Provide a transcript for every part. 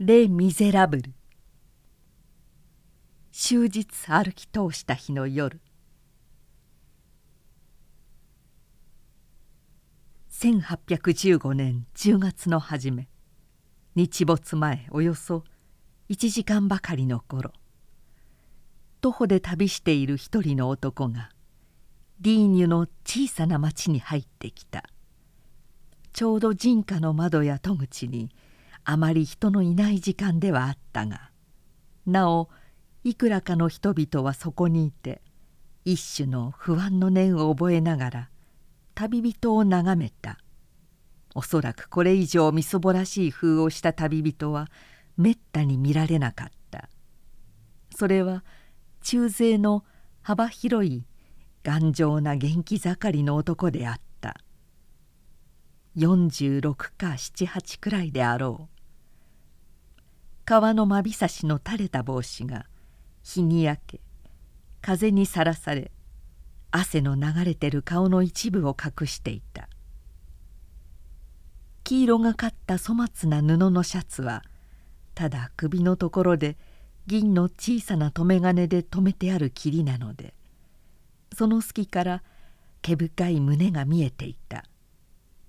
レ・ミゼラブル終日歩き通した日の夜。1815年10月の初め。日没前およそ1時間ばかりの頃。徒歩で旅している一人の男がディーニュの小さな町に入ってきた。ちょうど人家の窓や戸口にあまり人のいない時間ではあったがなおいくらかの人々はそこにいて一種の不安の念を覚えながら旅人を眺めた。おそらくこれ以上みそぼらしい風をした旅人はめったに見られなかった。それは中勢の幅広い頑丈な元気盛りの男であった。46か78くらいであろう。川のまびさしの垂れた帽子が日に焼け風にさらされ汗の流れてる顔の一部を隠していた。黄色がかった粗末な布のシャツはただ首のところで銀の小さな留め金で留めてある霧なのでその隙から毛深い胸が見えていた。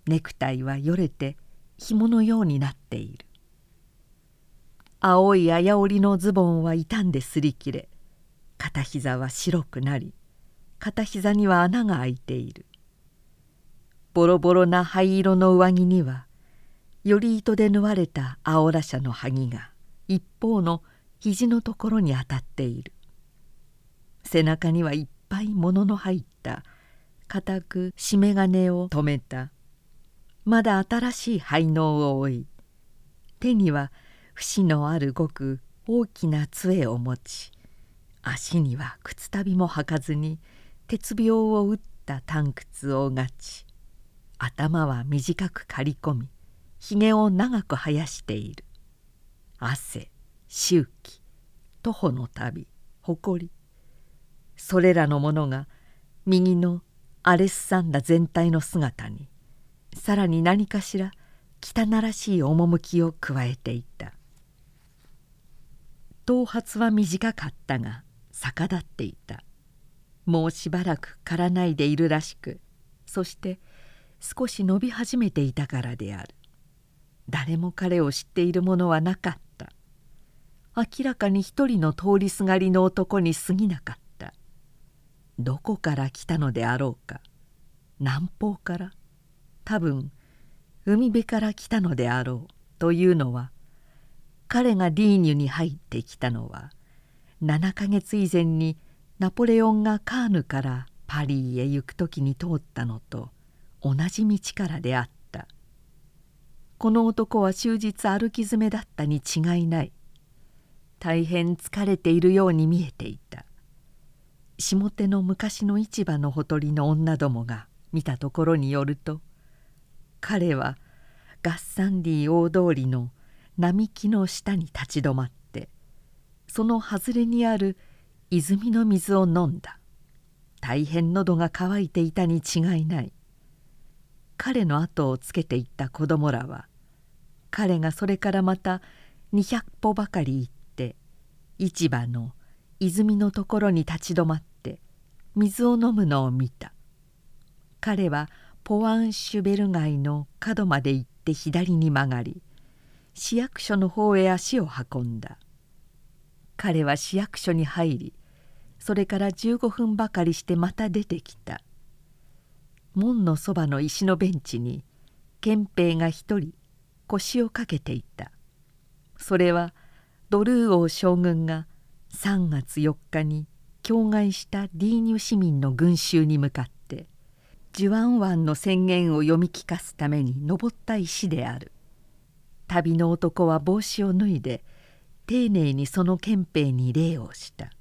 ネクタイはよれて紐のようになっている。青いあや織のズボンは傷んですり切れ片膝は白くなり片膝には穴が開いている。ボロボロな灰色の上着にはより糸で縫われた青らしの萩が一方の肘のところに当たっている。背中にはいっぱい物の入った固く締め金を留めた。まだ新しい灰能を追い手には節のあるごく大きな杖を持ち足には靴足袋も履かずに鉄病を打った短靴をがち頭は短く刈り込みひげを長く生やしている。汗周期徒歩の旅誇り。それらのものが右のアレッサンダ全体の姿にさらに何かしら汚らしい趣を加えていた。頭髪は短かったが逆立っていた。もうしばらく刈らないでいるらしくそして少し伸び始めていたからである。誰も彼を知っている者はなかった。明らかに一人の通りすがりの男に過ぎなかった。どこから来たのであろうか。南方から多分海辺から来たのであろうというのは彼がリーニュに入ってきたのは7ヶ月以前にナポレオンがカーヌからパリへ行く時に通ったのと同じ道からであった。この男は終日歩き詰めだったに違いない。大変疲れているように見えていた。下手の昔の市場のほとりの女どもが見たところによると彼はガッサンディ大通りの並木の下に立ち止まってその外れにある泉の水を飲んだ。大変喉が渇いていたに違いない。彼の後をつけていった子供らは彼がそれからまた200歩ばかり行って市場の泉のところに立ち止まって水を飲むのを見た。彼はポワンシュベル街の角まで行って左に曲がり市役所の方へ足を運んだ。彼は市役所に入りそれから15分ばかりしてまた出てきた。門のそばの石のベンチに憲兵が一人腰をかけていた。それはドルー王将軍が3月4日に境外したディーニュ市民の群衆に向かってジュアン湾の宣言を読み聞かすために登った石である。旅の男は帽子を脱いで丁寧にその憲兵に礼をした。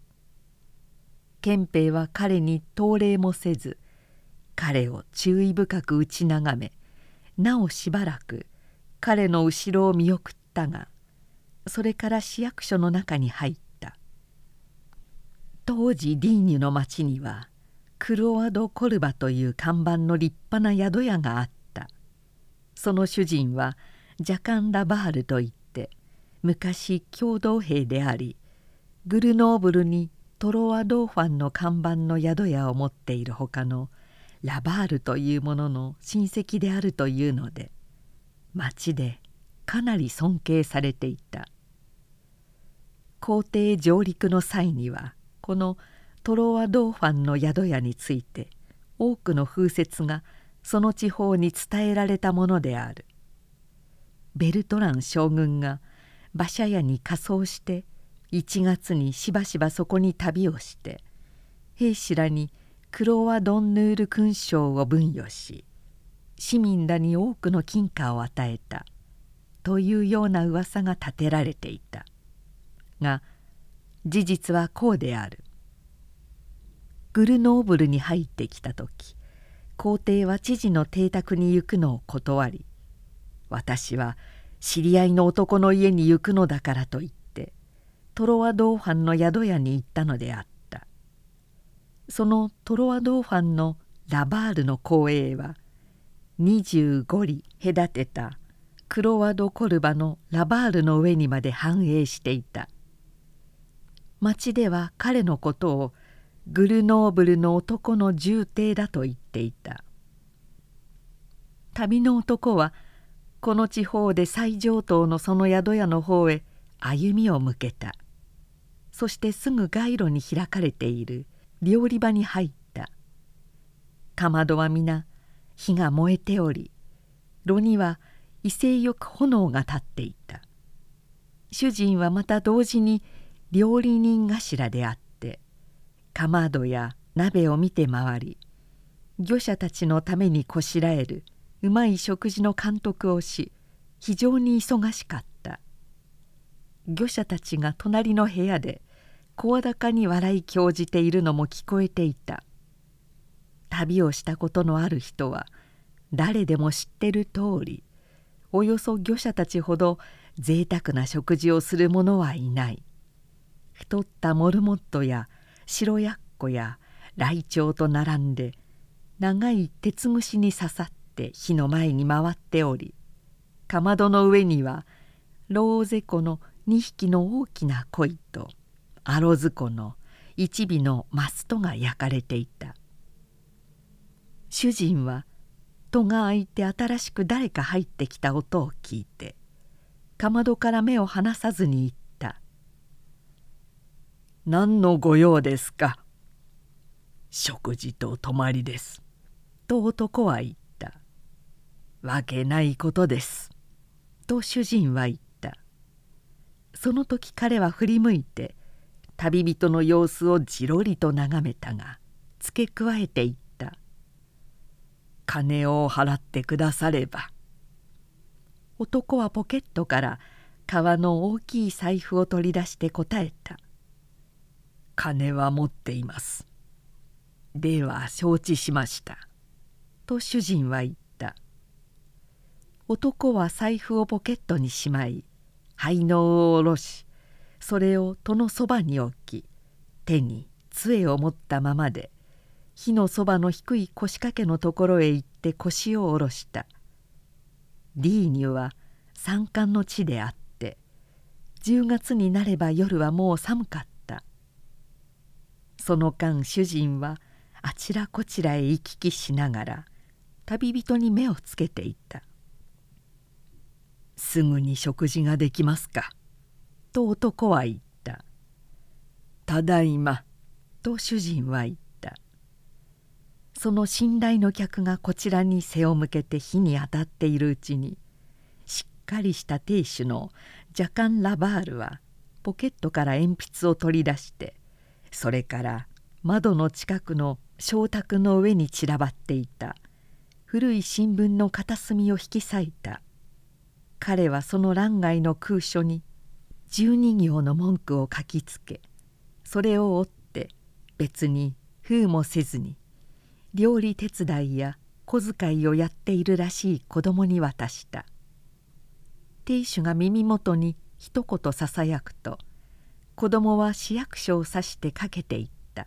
憲兵は彼に投礼もせず彼を注意深く打ち眺めなおしばらく彼の後ろを見送ったがそれから市役所の中に入った。当時リーニュの町にはクロアド・コルバという看板の立派な宿屋があった。その主人はジャカン・ラバールといって昔共同兵でありグルノーブルにトロワ・ドーファンの看板の宿屋を持っているほかのラバールという者の親戚であるというので町でかなり尊敬されていた。皇帝上陸の際にはこのトロワ・ドーファンの宿屋について多くの風説がその地方に伝えられたものである。ベルトラン将軍が馬車屋に仮装して1月にしばしばそこに旅をして兵士らにクロワ・ドンヌール勲章を分与し市民らに多くの金貨を与えたというような噂が立てられていた。が事実はこうである。グルノーブルに入ってきた時皇帝は知事の邸宅に行くのを断り私は知り合いの男の家に行くのだからと言ってトロワドーファンの宿屋に行ったのであった。そのトロワドーファンのラバールの公営は25里隔てたクロワドコルバのラバールの上にまで繁栄していた。町では彼のことをグルノーブルの男の重帝だと言っていた。旅の男はこの地方で最上等のその宿屋の方へ歩みを向けた。そしてすぐ街路に開かれている。料理場に入った。かまどは皆火が燃えており炉には威勢よく炎が立っていた。主人はまた同時に料理人頭であってかまどや鍋を見て回り漁者たちのためにこしらえる。うまい食事の監督をし非常に忙しかった。漁者たちが隣の部屋で声高に笑い興じているのも聞こえていた。旅をしたことのある人は誰でも知ってる通りおよそ漁者たちほど贅沢な食事をする者はいない。太ったモルモットや白やっこやライチョウと並んで長い鉄串に刺さって火の前に回っておりかまどの上にはローゼコの2匹の大きな鯉とアロズコの一尾のマストが焼かれていた。主人は戸が開いて新しく誰か入ってきた音を聞いてかまどから目を離さずに言った「何の御用ですか?」「食事と泊まりです」と男は言った「わけないことです」と主人は言った。その時彼は振り向いて旅人の様子をじろりと眺めたが付け加えて言った「金を払ってくだされば」男はポケットから革の大きい財布を取り出して答えた「金は持っています」「では承知しました」と主人は言った。男は財布をポケットにしまい灰のを下ろしそれを戸のそばに置き手に杖を持ったままで火のそばの低い腰掛けのところへ行って腰を下ろした。リーニュは山間の地であって10月になれば夜はもう寒かった。その間主人はあちらこちらへ行き来しながら旅人に目をつけていた「すぐに食事ができますか」と男は言った「ただいま」と主人は言った。その信頼の客がこちらに背を向けて火に当たっているうちにしっかりした亭主のジャカン・ラバールはポケットから鉛筆を取り出してそれから窓の近くの床卓の上に散らばっていた。古い新聞の片隅を引き裂いた。彼はその欄外の空所に十二行の文句を書きつけそれを追って別に封もせずに料理手伝いや小遣いをやっているらしい子供に渡した。亭主が耳元に一言ささやくと子供は市役所を指してかけていった。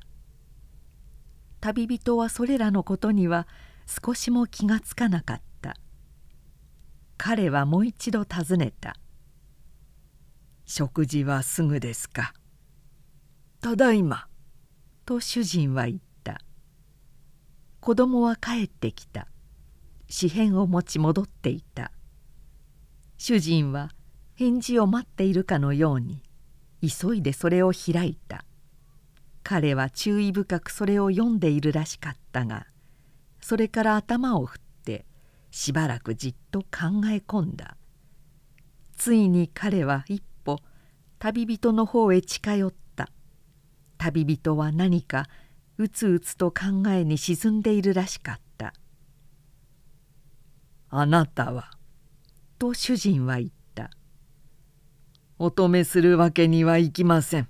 旅人はそれらのことには少しも気がつかなかった。彼はもう一度尋ねた食事はすぐですか?」「ただいま」と主人は言った子供は帰ってきた紙片を持ち戻っていた主人は返事を待っているかのように急いでそれを開いた彼は注意深くそれを読んでいるらしかったがそれから頭を振ってしばらくじっと考え込んだ。ついに彼は一歩旅人の方へ近寄った。旅人は何かうつうつと考えに沈んでいるらしかった「あなたは」と主人は言った「お止めするわけにはいきません」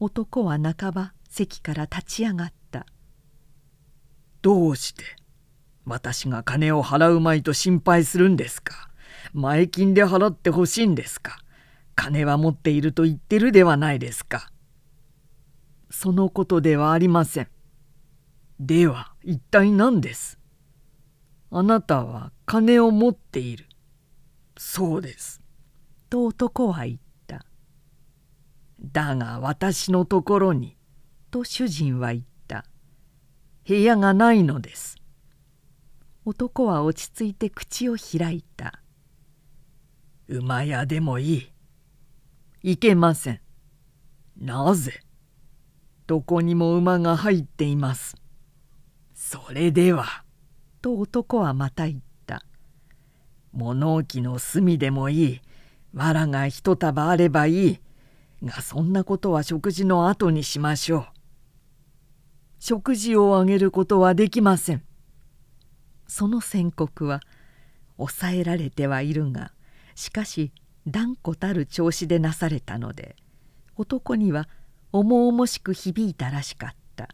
男は半ば席から立ち上がった「どうして？私が金を払うまいと心配するんですか？前金で払ってほしいんですか？金は持っていると言ってるではないですか？そのことではありません。では一体何です？あなたは金を持っている。そうです。と男は言った。だが私のところに。と主人は言った。部屋がないのです男は落ち着いて口を開いた馬屋でもいい。いけません。なぜ？どこにも馬が入っています。それでは。と男はまた言った。物置の隅でもいい。藁が一束あればいい。がそんなことは食事の後にしましょう。食事をあげることはできません。その宣告は抑えられてはいるがしかし断固たる調子でなされたので男には重々しく響いたらしかった。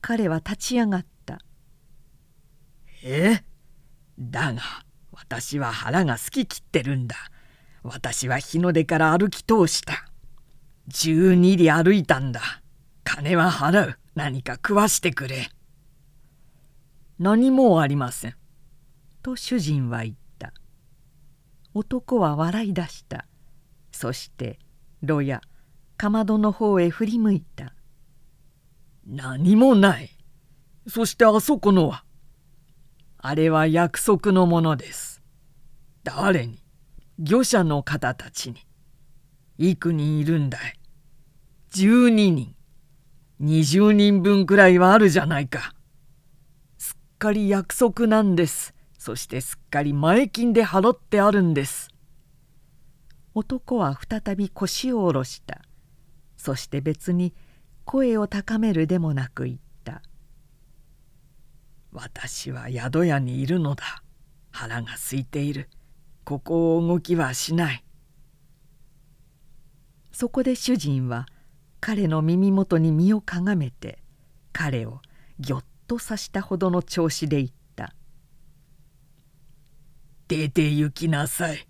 彼は立ち上がった「え？だが私は腹が好ききってるんだ。私は日の出から歩き通した。12里歩いたんだ。金は払う。何か食わしてくれ」何もありません。と主人は言った。男は笑い出した。そして炉やかまどの方へ振り向いた。何もない。そしてあそこのはあれは約束のものです。誰に？漁者の方たちに。幾人いるんだい？12人。20人分くらいはあるじゃないか。かり約束なんです。そしてすっかり前金で払ってあるんです。男は再び腰を下ろした。そして別に声を高めるでもなく言った「私は宿屋にいるのだ。腹が空いている。ここを動きはしない」そこで主人は彼の耳元に身をかがめて彼をぎょっとさしたほどの調子で言った。出て行きなさい」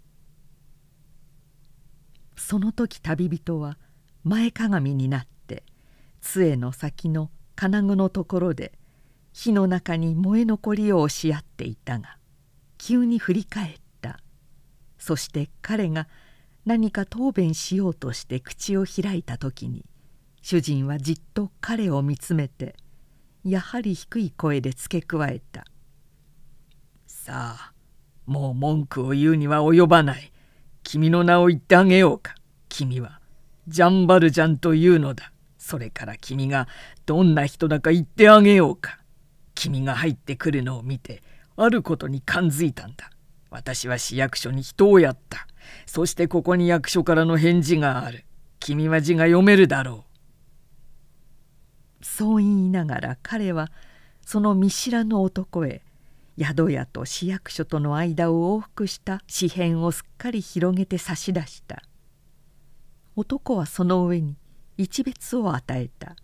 その時旅人は前かがみになって杖の先の金具のところで火の中に燃え残りを押し合っていたが急に振り返った。そして彼が何か答弁しようとして口を開いた時に主人はじっと彼を見つめてやはり低い声で付け加えた「さあもう文句を言うには及ばない。君の名を言ってあげようか。君はジャンバルジャンというのだ。それから君がどんな人だか言ってあげようか。君が入ってくるのを見てあることに感づいたんだ。私は市役所に人をやった。そしてここに役所からの返事がある。君は字が読めるだろう。そう言いながら彼はその見知らぬ男へ宿屋と市役所との間を往復した紙片をすっかり広げて差し出した。男はその上に一別を与えた。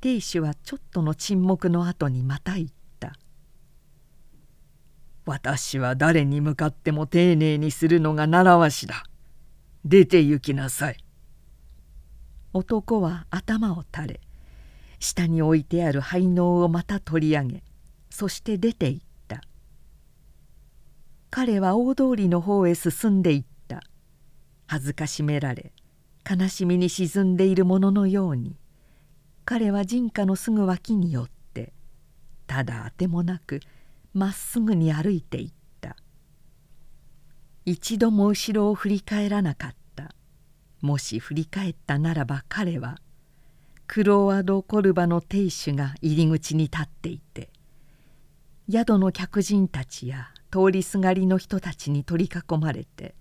亭主はちょっとの沈黙の後にまた言った「私は誰に向かっても丁寧にするのが習わしだ。出て行きなさい」男は頭を垂れ下に置いてある灰能をまた取り上げそして出て行った。彼は大通りの方へ進んでいった。恥ずかしめられ悲しみに沈んでいるもののように彼は人家のすぐ脇によってただあてもなくまっすぐに歩いていった。一度も後ろを振り返らなかった。もし振り返ったならば彼はクロワド・コルバの亭主が入り口に立っていて宿の客人たちや通りすがりの人たちに取り囲まれて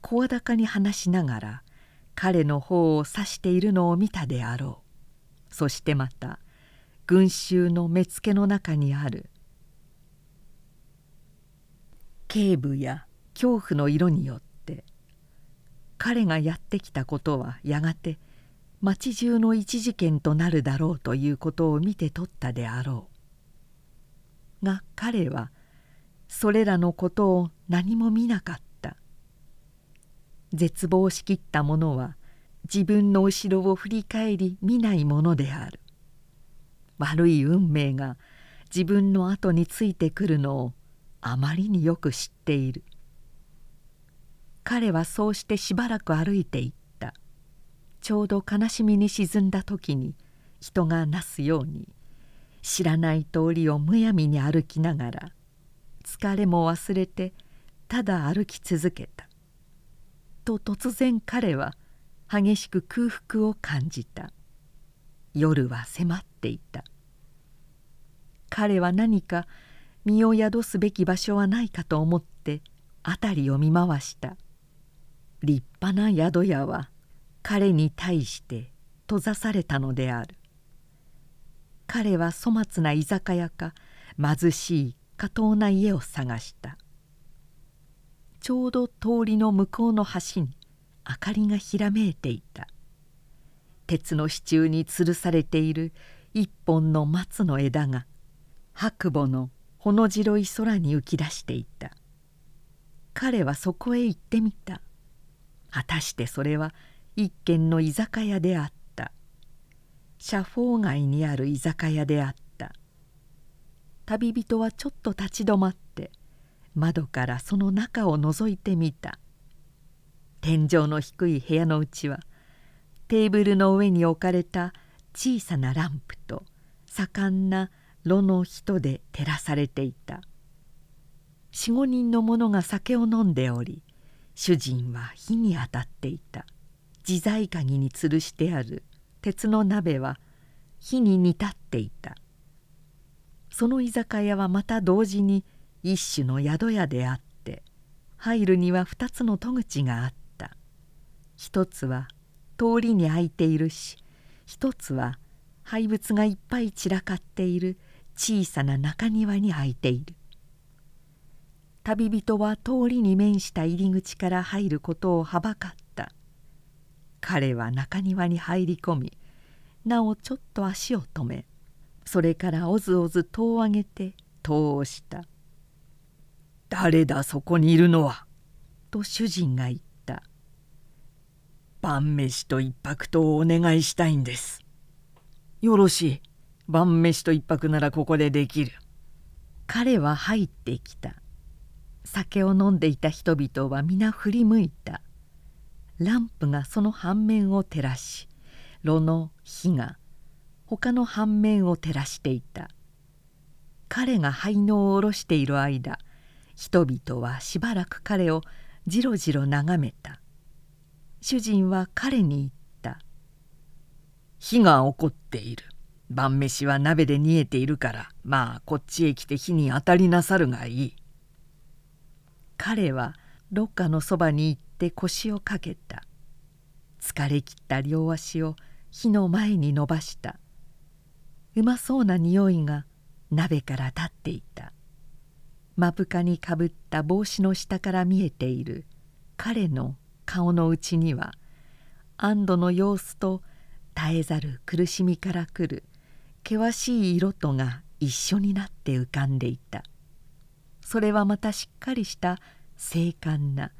声高に話しながら彼の方を指しているのを見たであろう。そしてまた群衆の目付の中にある警部や恐怖の色によって彼がやってきたことはやがて町中の一事件となるだろうということを見て取ったであろう。が彼はそれらのことを何も見なかった。絶望しきった者は自分の後ろを振り返り見ないものである。悪い運命が自分の後についてくるのをあまりによく知っている。彼はそうしてしばらく歩いていった。ちょうど悲しみに沈んだ時に人がなすように知らない通りをむやみに歩きながら疲れも忘れてただ歩き続けた。と突然彼は激しく空腹を感じた。夜は迫っていた。彼は何か身を宿すべき場所はないかと思って辺りを見回した。立派な宿屋は彼に対して閉ざされたのである。彼は粗末な居酒屋か貧しい下等な家を探した。ちょうど通りの向こうの橋に明かりがひらめいていた。鉄の支柱に吊るされている一本の松の枝が白母のほの白い空に浮き出していた。彼はそこへ行ってみた。果たしてそれは一軒の居酒屋であった。社宝街にある居酒屋であった。旅人はちょっと立ち止まって窓からその中を覗いてみた。天井の低い部屋のうちはテーブルの上に置かれた小さなランプと盛んな炉の人で照らされていた。45人の者が酒を飲んでおり主人は火に当たっていた。自在鍵に吊るしてある。鉄の鍋は火に煮立っていた。その居酒屋はまた同時に一種の宿屋であって入るには2つの戸口があった。一つは通りに開いているし一つは廃物がいっぱい散らかっている小さな中庭に開いている。旅人は通りに面した入り口から入ることをはばかった。彼は中庭に入り込みなおちょっと足を止めそれからおずおず戸を上げて戸を押した「誰だそこにいるのは」と主人が言った。晩飯と一泊とお願いしたいんです。よろしい。晩飯と一泊ならここでできる。彼は入ってきた。酒を飲んでいた人々は皆振り向いた。ランプがその半面を照らし炉の火が他の半面を照らしていた。彼が灰のを下ろしている間人々はしばらく彼をじろじろ眺めた。主人は彼に言った「火が起こっている。晩飯は鍋で煮えているからまあこっちへ来て火に当たりなさるがいい」彼はロッカのそばに行って腰をかけた。疲れきった両足を火の前に伸ばした。うまそうな匂いが鍋から立っていた。目深にかぶった帽子の下から見えている。彼の顔の内には安堵の様子と絶えざる苦しみからくる険しい色とが一緒になって浮かんでいた。それはまたしっかりした精悍な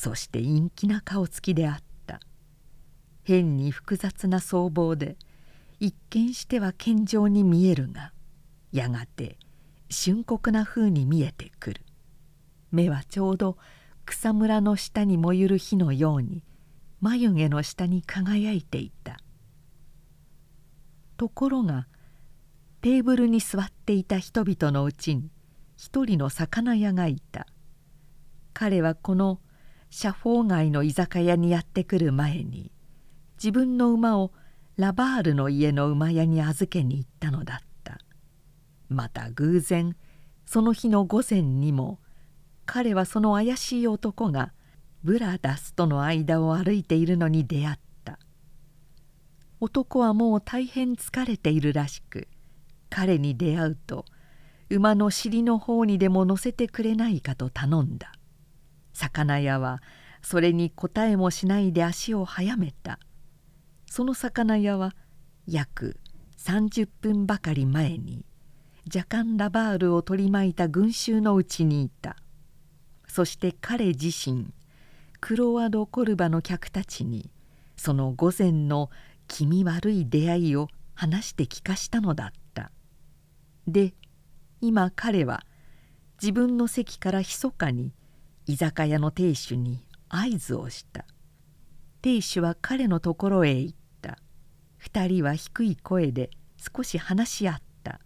そして陰気な顔つきであった。変に複雑な僧帽で一見しては健常に見えるがやがて深刻な風に見えてくる。目はちょうど草むらの下に燃ゆる火のように眉毛の下に輝いていた。ところがテーブルに座っていた人々のうちに一人の魚屋がいた。彼はこの斜方街の居酒屋にやってくる前に自分の馬をラバールの家の馬屋に預けに行ったのだった。また偶然その日の午前にも彼はその怪しい男がブラダスとの間を歩いているのに出会った。男はもう大変疲れているらしく彼に出会うと馬の尻の方にでも乗せてくれないかと頼んだ。魚屋はそれに答えもしないで足を速めた。その魚屋は約30分ばかり前にジャカン・ラバールを取り巻いた群衆のうちにいた。そして彼自身クロワド・コルバの客たちにその午前の気味悪い出会いを話して聞かしたのだった。で今彼は自分の席から密かに居酒屋の亭主に合図をした。亭主は彼のところへ行った。二人は低い声で少し話し合った。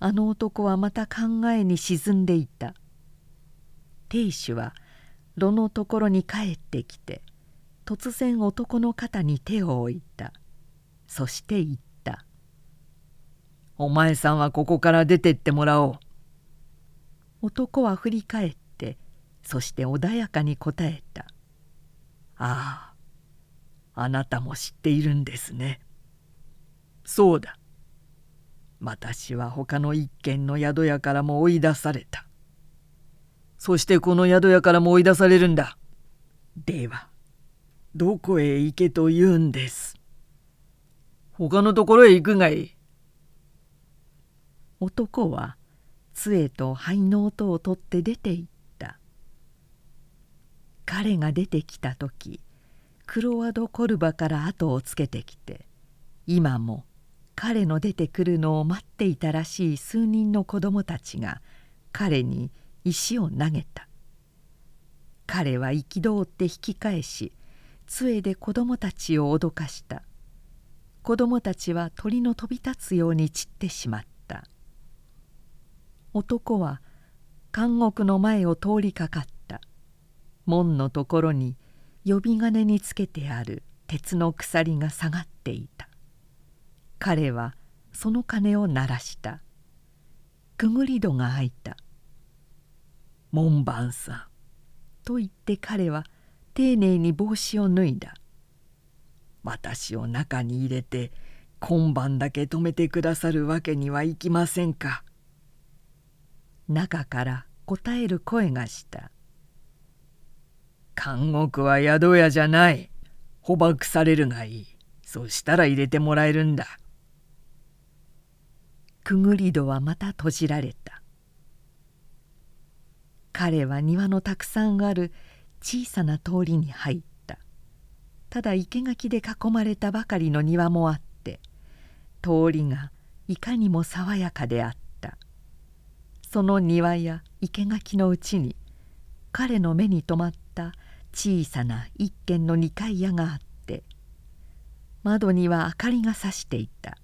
あの男はまた考えに沈んでいた。亭主は炉のところに帰ってきて突然男の肩に手を置いた。そして言った「お前さんはここから出てってもらおう」男は振り返っそして穏やかに答えた「あああなたも知っているんですね」「そうだ私は他の一軒の宿屋からも追い出されたそしてこの宿屋からも追い出されるんだ。では、どこへ行けと言うんです？他のところへ行くがいい？男は杖と灰の音を取って出て行っ。彼が出てきた時クロワド・コルバから後をつけてきて今も彼の出てくるのを待っていたらしい数人の子供たちが彼に石を投げた。彼は憤って引き返し杖で子供たちを脅かした。子供たちは鳥の飛び立つように散ってしまった。男は監獄の前を通りかかった。門のところに呼び金につけてある鉄の鎖が下がっていた。彼はその鐘を鳴らした。くぐり戸が開いた。門番さん」と言って彼は丁寧に帽子を脱いだ。私を中に入れて今晩だけ止めてくださるわけにはいきませんか。中から答える声がした「監獄は宿屋じゃない。捕獲されるがいい。そしたら入れてもらえるんだ」くぐり戸はまた閉じられた。彼は庭のたくさんある小さな通りに入った。ただ生垣で囲まれたばかりの庭もあって通りがいかにも爽やかであった。その庭や生垣のうちに彼の目に留まった小さな一軒の二階屋があって窓には明かりがさしていた。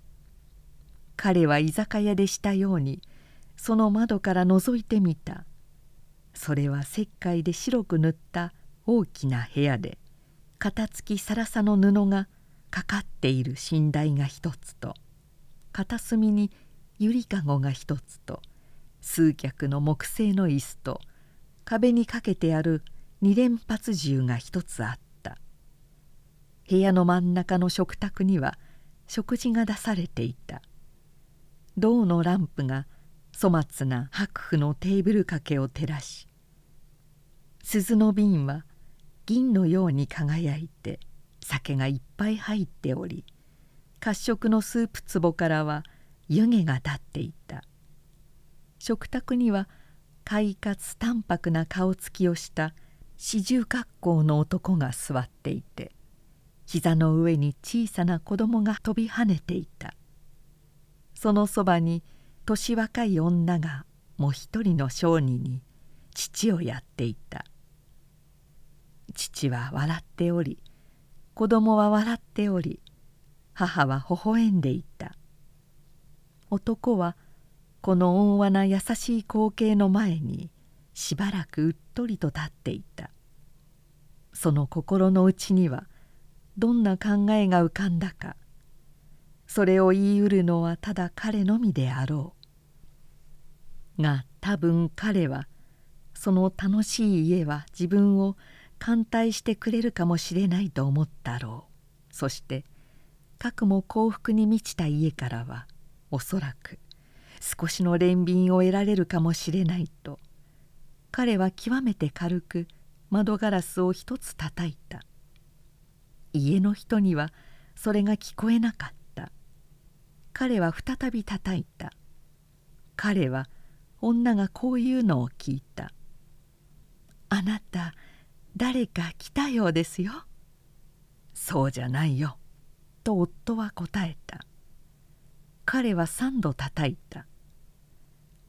彼は居酒屋でしたようにその窓から覗いてみた。それは石灰で白く塗った大きな部屋で肩付きさらさの布がかかっている寝台が一つと片隅にゆりかごが一つと数脚の木製の椅子と壁にかけてある二連発銃が一つあった。部屋の真ん中の食卓には食事が出されていた。銅のランプが粗末な白布のテーブル掛けを照らし鈴の瓶は銀のように輝いて酒がいっぱい入っており褐色のスープ壺からは湯気が立っていた。食卓には快活淡白な顔つきをした四十格好の男が座っていて膝の上に小さな子供が飛び跳ねていた。そのそばに年若い女がもう一人の商人に父をやっていた。父は笑っており子供は笑っており母は微笑んでいた。男はこの温和な優しい光景の前にしばらくうっとりと立っていた。その心の内にはどんな考えが浮かんだかそれを言いうるのはただ彼のみであろうが多分彼はその楽しい家は自分を歓待してくれるかもしれないと思ったろう。そしてかくも幸福に満ちた家からはおそらく少しの憐憫を得られるかもしれないと彼は極めて軽く窓ガラスを一つ叩いた。家の人にはそれが聞こえなかった。彼は再び叩いた。彼は女がこういうのを聞いた「あなた誰か来たようですよ」「そうじゃないよ」と夫は答えた。彼は三度叩いた。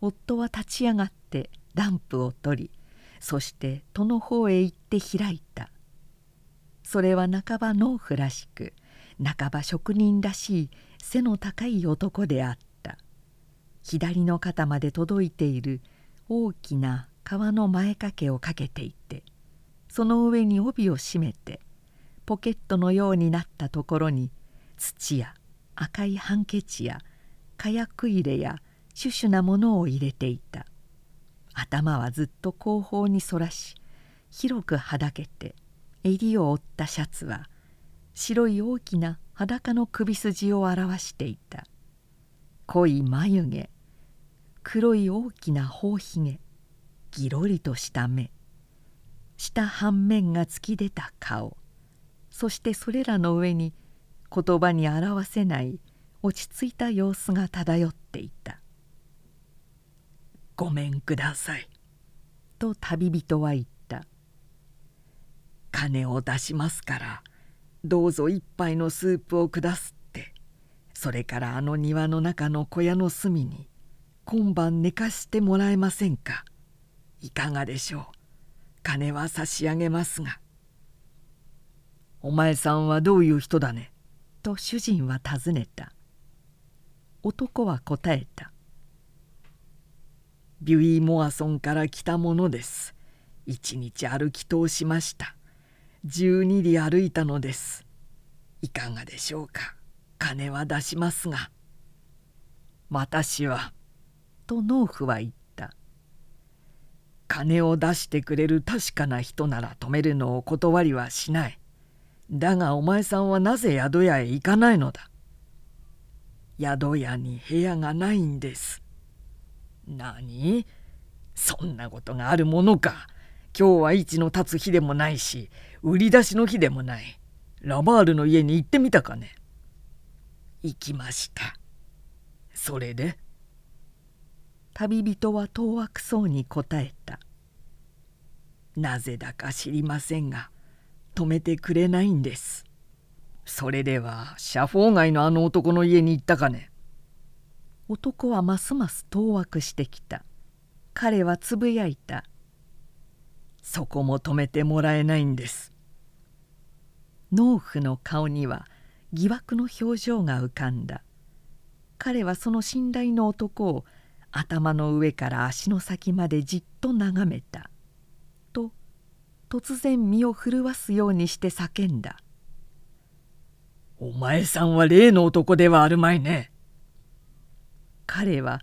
夫は立ち上がってランプを取りそして戸の方へ行って開いた。それは半ば農夫らしく半ば職人らしい背の高い男であった。左の肩まで届いている大きな革の前掛けをかけていてその上に帯を締めてポケットのようになったところに土や赤いハンケチや火薬入れやシュシュなものを入れていた。頭はずっと後方にそらし広くはだけて襟を折ったシャツは白い大きな裸の首筋を表していた。濃い眉毛黒い大きな頬ひげぎろりとした目下半面が突き出た顔そしてそれらの上に言葉に表せない落ち着いた様子が漂っていた「ごめんください」と旅人は言った「金を出しますからどうぞ一杯のスープを下すって。それからあの庭の中の小屋の隅に今晩寝かしてもらえませんか。いかがでしょう。金は差し上げますが」お前さんはどういう人だね？と主人は尋ねた。男は答えた「ビュイ・モアソンから来たものです。一日歩き通しました。12里歩いたのです。いかがでしょうか？金は出しますが。私は」と農夫は言った「金を出してくれる確かな人なら止めるのを断りはしない。だがお前さんはなぜ宿屋へ行かないのだ？宿屋に部屋がないんです。何？そんなことがあるものか。今日は市の立つ日でもないし売り出しの日でもない。ラバールの家に行ってみたかね。行きました。それで？旅人は当惑そうに答えた。なぜだか知りませんが止めてくれないんです。それでは社宝街のあの男の家に行ったかね。男はますます当惑してきた。彼はつぶやいた。そこも止めてもらえないんです。農夫の顔には疑惑の表情が浮かんだ。彼はその信頼の男を頭の上から足の先までじっと眺めた。と突然身を震わすようにして叫んだ「お前さんは例の男ではあるまいね」彼は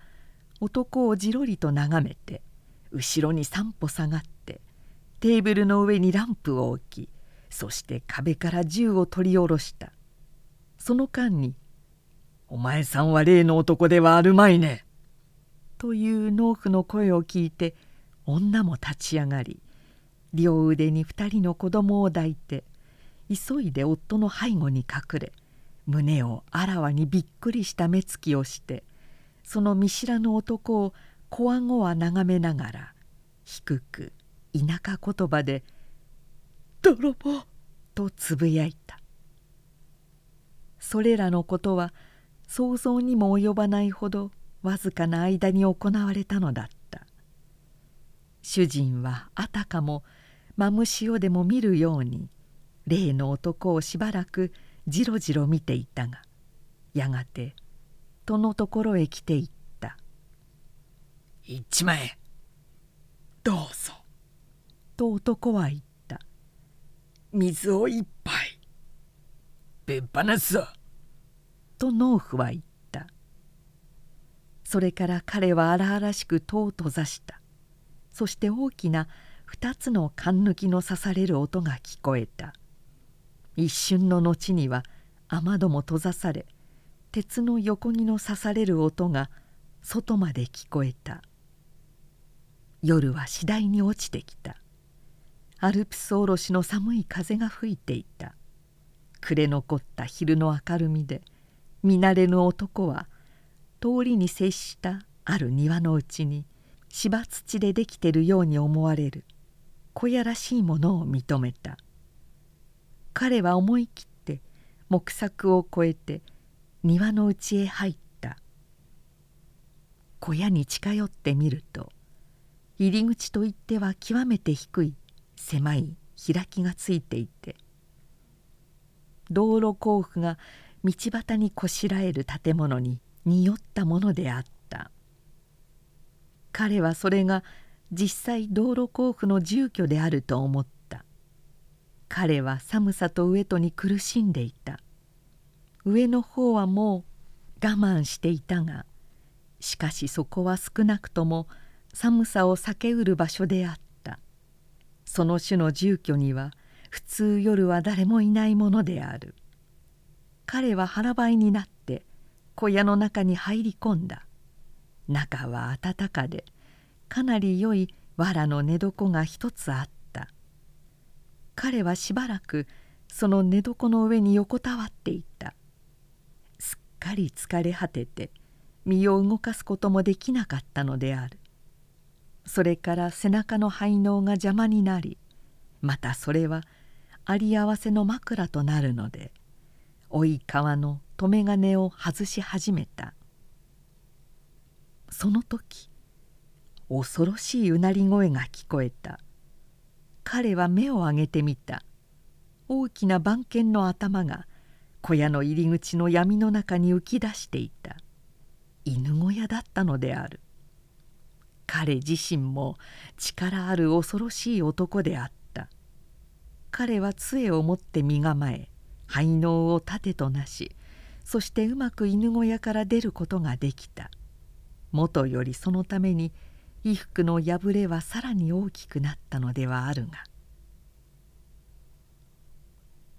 男をじろりと眺めて後ろに三歩下がってテーブルの上にランプを置きそして壁から銃を取り下ろした。その間に「お前さんは例の男ではあるまいね」という農夫の声を聞いて女も立ち上がり両腕に2人の子供を抱いて急いで夫の背後に隠れ胸をあらわにびっくりした目つきをしてその見知らぬ男をこわごわ眺めながら低く田舎言葉で「泥棒!」とつぶやいたそれらのことは想像にも及ばないほどわずかな間に行われたのだった主人はあたかもマムシをでも見るように例の男をしばらくじろじろ見ていたがやがて戸のところへ来ていった「一万円。どうぞ」と男は言った「水を一杯。べっぱなすぞ」と農夫は言った。それから彼は荒々しく戸を閉ざした。そして大きな二つの缶抜きの刺される音が聞こえた。一瞬の後には雨戸も閉ざされ鉄の横木の刺される音が外まで聞こえた。夜は次第に落ちてきた。アルプスおろしの寒い風が吹いていた。暮れ残った昼の明るみで見慣れぬ男は通りに接したある庭のうちに芝土でできてるように思われる。小屋らしいものを認めた。彼は思い切って木柵を越えて庭の内へ入った。小屋に近寄ってみると入り口といっては極めて低い狭い開きがついていて道路甲府が道端にこしらえる建物に匂ったものであった。彼はそれが実際道路甲府の住居であると思った。彼は寒さと飢えとに苦しんでいた。上の方はもう我慢していたがしかしそこは少なくとも寒さを避けうる場所であった。その種の住居には普通夜は誰もいないものである。彼は腹ばいになって小屋の中に入り込んだ。中は暖かでかなり良い藁の寝床が一つあった。彼はしばらくその寝床の上に横たわっていた。かり疲れ果てて身を動かすこともできなかったのである。それから背中の排膿が邪魔になりまたそれはあり合わせの枕となるので老い川の留め金を外し始めた。その時恐ろしいうなり声が聞こえた。彼は目を上げてみた。大きな番犬の頭が小屋の入り口の闇の中に浮き出していた。犬小屋だったのである。彼自身も力ある恐ろしい男であった。彼は杖を持って身構え排膿を盾となしそしてうまく犬小屋から出ることができた。もとよりそのために衣服の破れはさらに大きくなったのではあるが。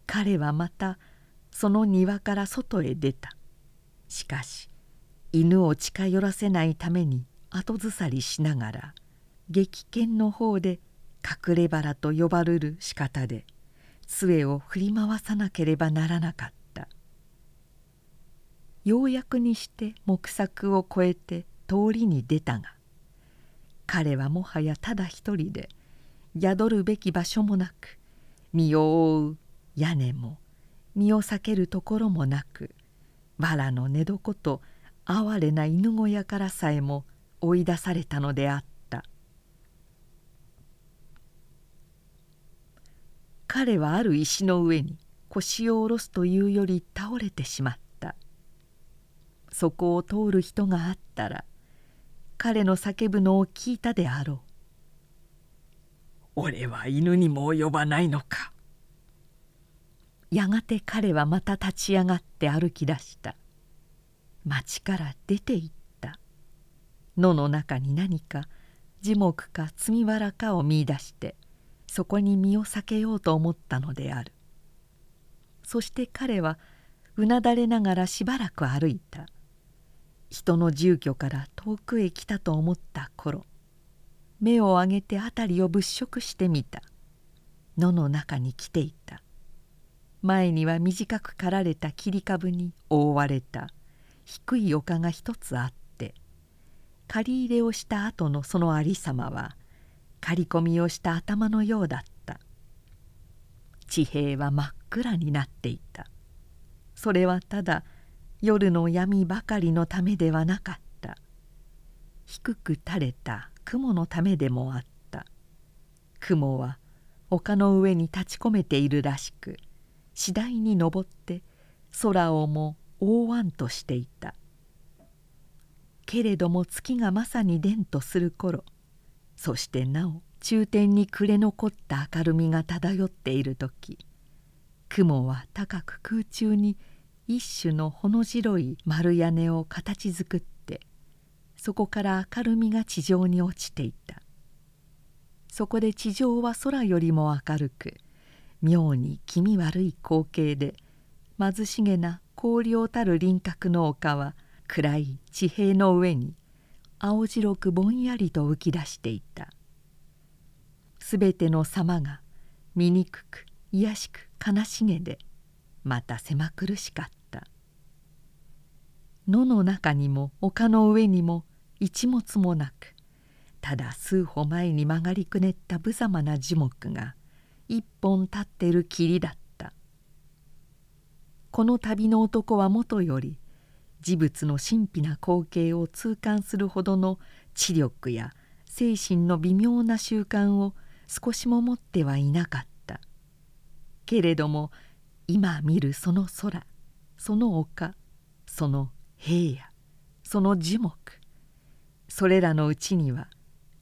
彼はまたその庭から外へ出た。しかし犬を近寄らせないために後ずさりしながら激犬の方で隠れ腹と呼ばれる仕方で杖を振り回さなければならなかった。ようやくにして木柵を越えて通りに出たが彼はもはやただ一人で宿るべき場所もなく身を覆う屋根も身を避けるところもなく藁の寝床と哀れな犬小屋からさえも追い出されたのであった。彼はある石の上に腰を下ろすというより倒れてしまった。そこを通る人があったら彼の叫ぶのを聞いたであろう「俺は犬にも及ばないのか」やがて彼はまた立ち上がって歩き出した。町から出て行った。野の中に何か樹木か積みわらかを見いだしてそこに身を避けようと思ったのである。そして彼はうなだれながらしばらく歩いた。人の住居から遠くへ来たと思った頃目を上げて辺りを物色してみた。野の中に来ていた。前には短く刈られた切り株に覆われた。低い丘が一つあって。刈り入れをした後のそのありさまは刈り込みをした頭のようだった。地平は真っ暗になっていた。それはただ夜の闇ばかりのためではなかった。低く垂れた雲のためでもあった。雲は丘の上に立ち込めているらしく次第に登って空をも覆わんとしていた。けれども月がまさに伝とする頃そしてなお中天に暮れ残った明るみが漂っている時雲は高く空中に一種のほの白い丸屋根を形作ってそこから明るみが地上に落ちていた。そこで地上は空よりも明るく妙に気味悪い光景で貧しげな荒涼たる輪郭の丘は暗い地平の上に青白くぼんやりと浮き出していた。すべての様が醜く卑しく悲しげでまた狭苦しかった。野の中にも丘の上にも一物もなくただ数歩前に曲がりくねった無様な樹木が一本立ってる霧だった。この旅の男はもとより事物の神秘な光景を痛感するほどの知力や精神の微妙な習慣を少しも持ってはいなかった。けれども今見るその空その丘その平野その樹木それらのうちには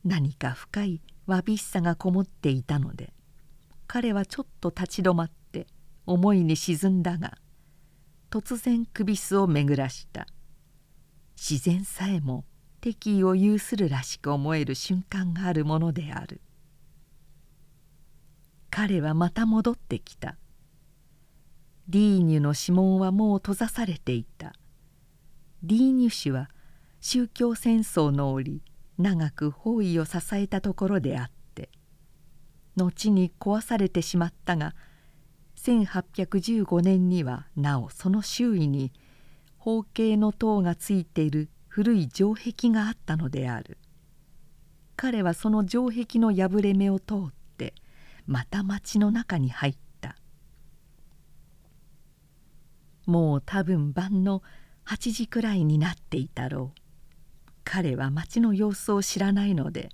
何か深いわびしさがこもっていたので彼はちょっと立ち止まって思いに沈んだが突然首巣を巡らした。自然さえも敵意を有するらしく思える瞬間があるものである。彼はまた戻ってきた。ディーニュの指紋はもう閉ざされていた。ディーニュ氏は宗教戦争の折長く包囲を支えたところであって後に壊されてしまったが1815年にはなおその周囲に方形の塔がついている古い城壁があったのである。彼はその城壁の破れ目を通ってまた町の中に入った。もう多分晩の8時くらいになっていたろう。彼は町の様子を知らないので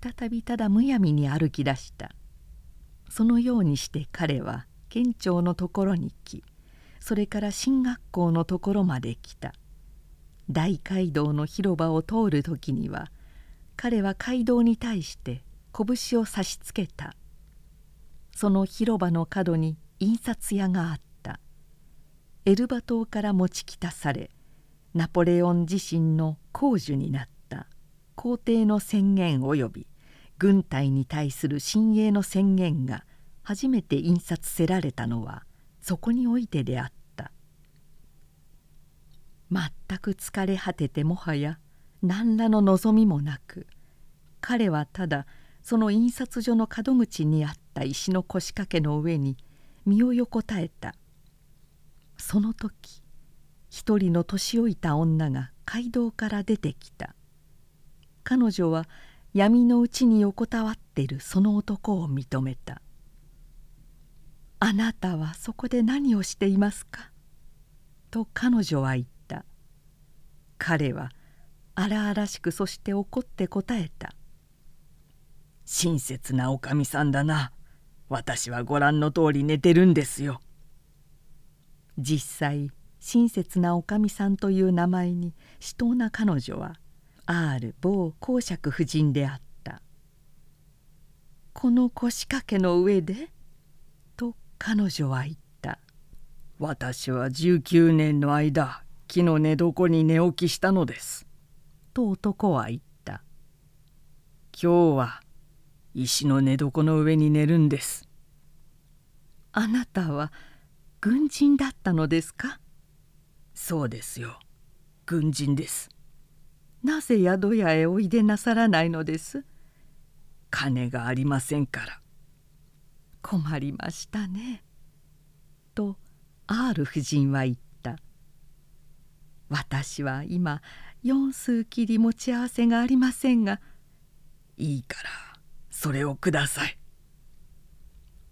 再びただむやみに歩き出した。そのようにして彼は県庁のところに来それから進学校のところまで来た。大街道の広場を通る時には彼は街道に対して拳を差しつけた。その広場の角に印刷屋があった。エルバ島から持ち来たされナポレオン自身の公主になった。皇帝の宣言及び軍隊に対する親衛の宣言が初めて印刷せられたのはそこにおいてであった。全く疲れ果ててもはや何らの望みもなく彼はただその印刷所の門口にあった石の腰掛けの上に身を横たえた。その時一人の年老いた女が街道から出てきた。彼女は闇のうちに横たわっているその男を認めたあなたはそこで何をしていますか?」と彼女は言った。彼は荒々しくそして怒って答えた「親切なおかみさんだな。私はご覧の通り寝てるんですよ」実際親切なおかみさんという名前に死闘な彼女は R 某公爵夫人であった「この腰掛けの上で?」と彼女は言った「私は19年の間木の寝床に寝起きしたのです」と男は言った「今日は石の寝床の上に寝るんです」あなたは軍人だったのですか？そうですよ。軍人です。なぜ宿屋へおいでなさらないのです？金がありませんから。困りましたね」と R 夫人は言った「私は今四数切り持ち合わせがありませんがいいからそれをください」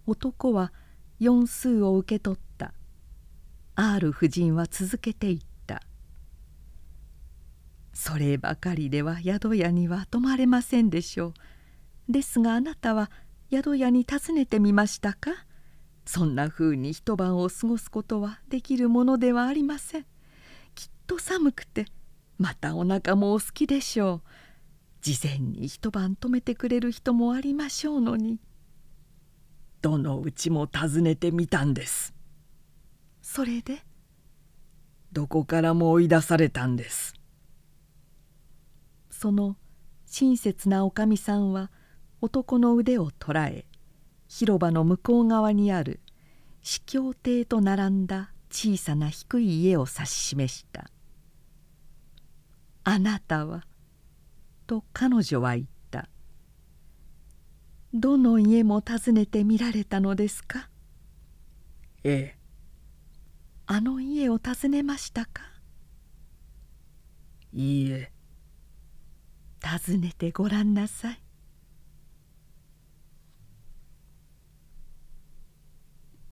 男は四数を受け取った。R 夫人は続けていった「そればかりでは宿屋には泊まれませんでしょう。ですがあなたは宿屋に訪ねてみましたか？そんなふうに一晩を過ごすことはできるものではありません。きっと寒くてまたお腹もお好きでしょう。事前に一晩泊めてくれる人もありましょうのに。どのうちも訪ねてみたんです。それで？どこからも追い出されたんですその親切なおかみさんは男の腕を捕らえ広場の向こう側にある司教亭と並んだ小さな低い家を指し示した「あなたは」と彼女は言った「どの家も訪ねてみられたのですか?」ええ。あの家を訪ねましたか？いいえ訪ねてごらんなさい。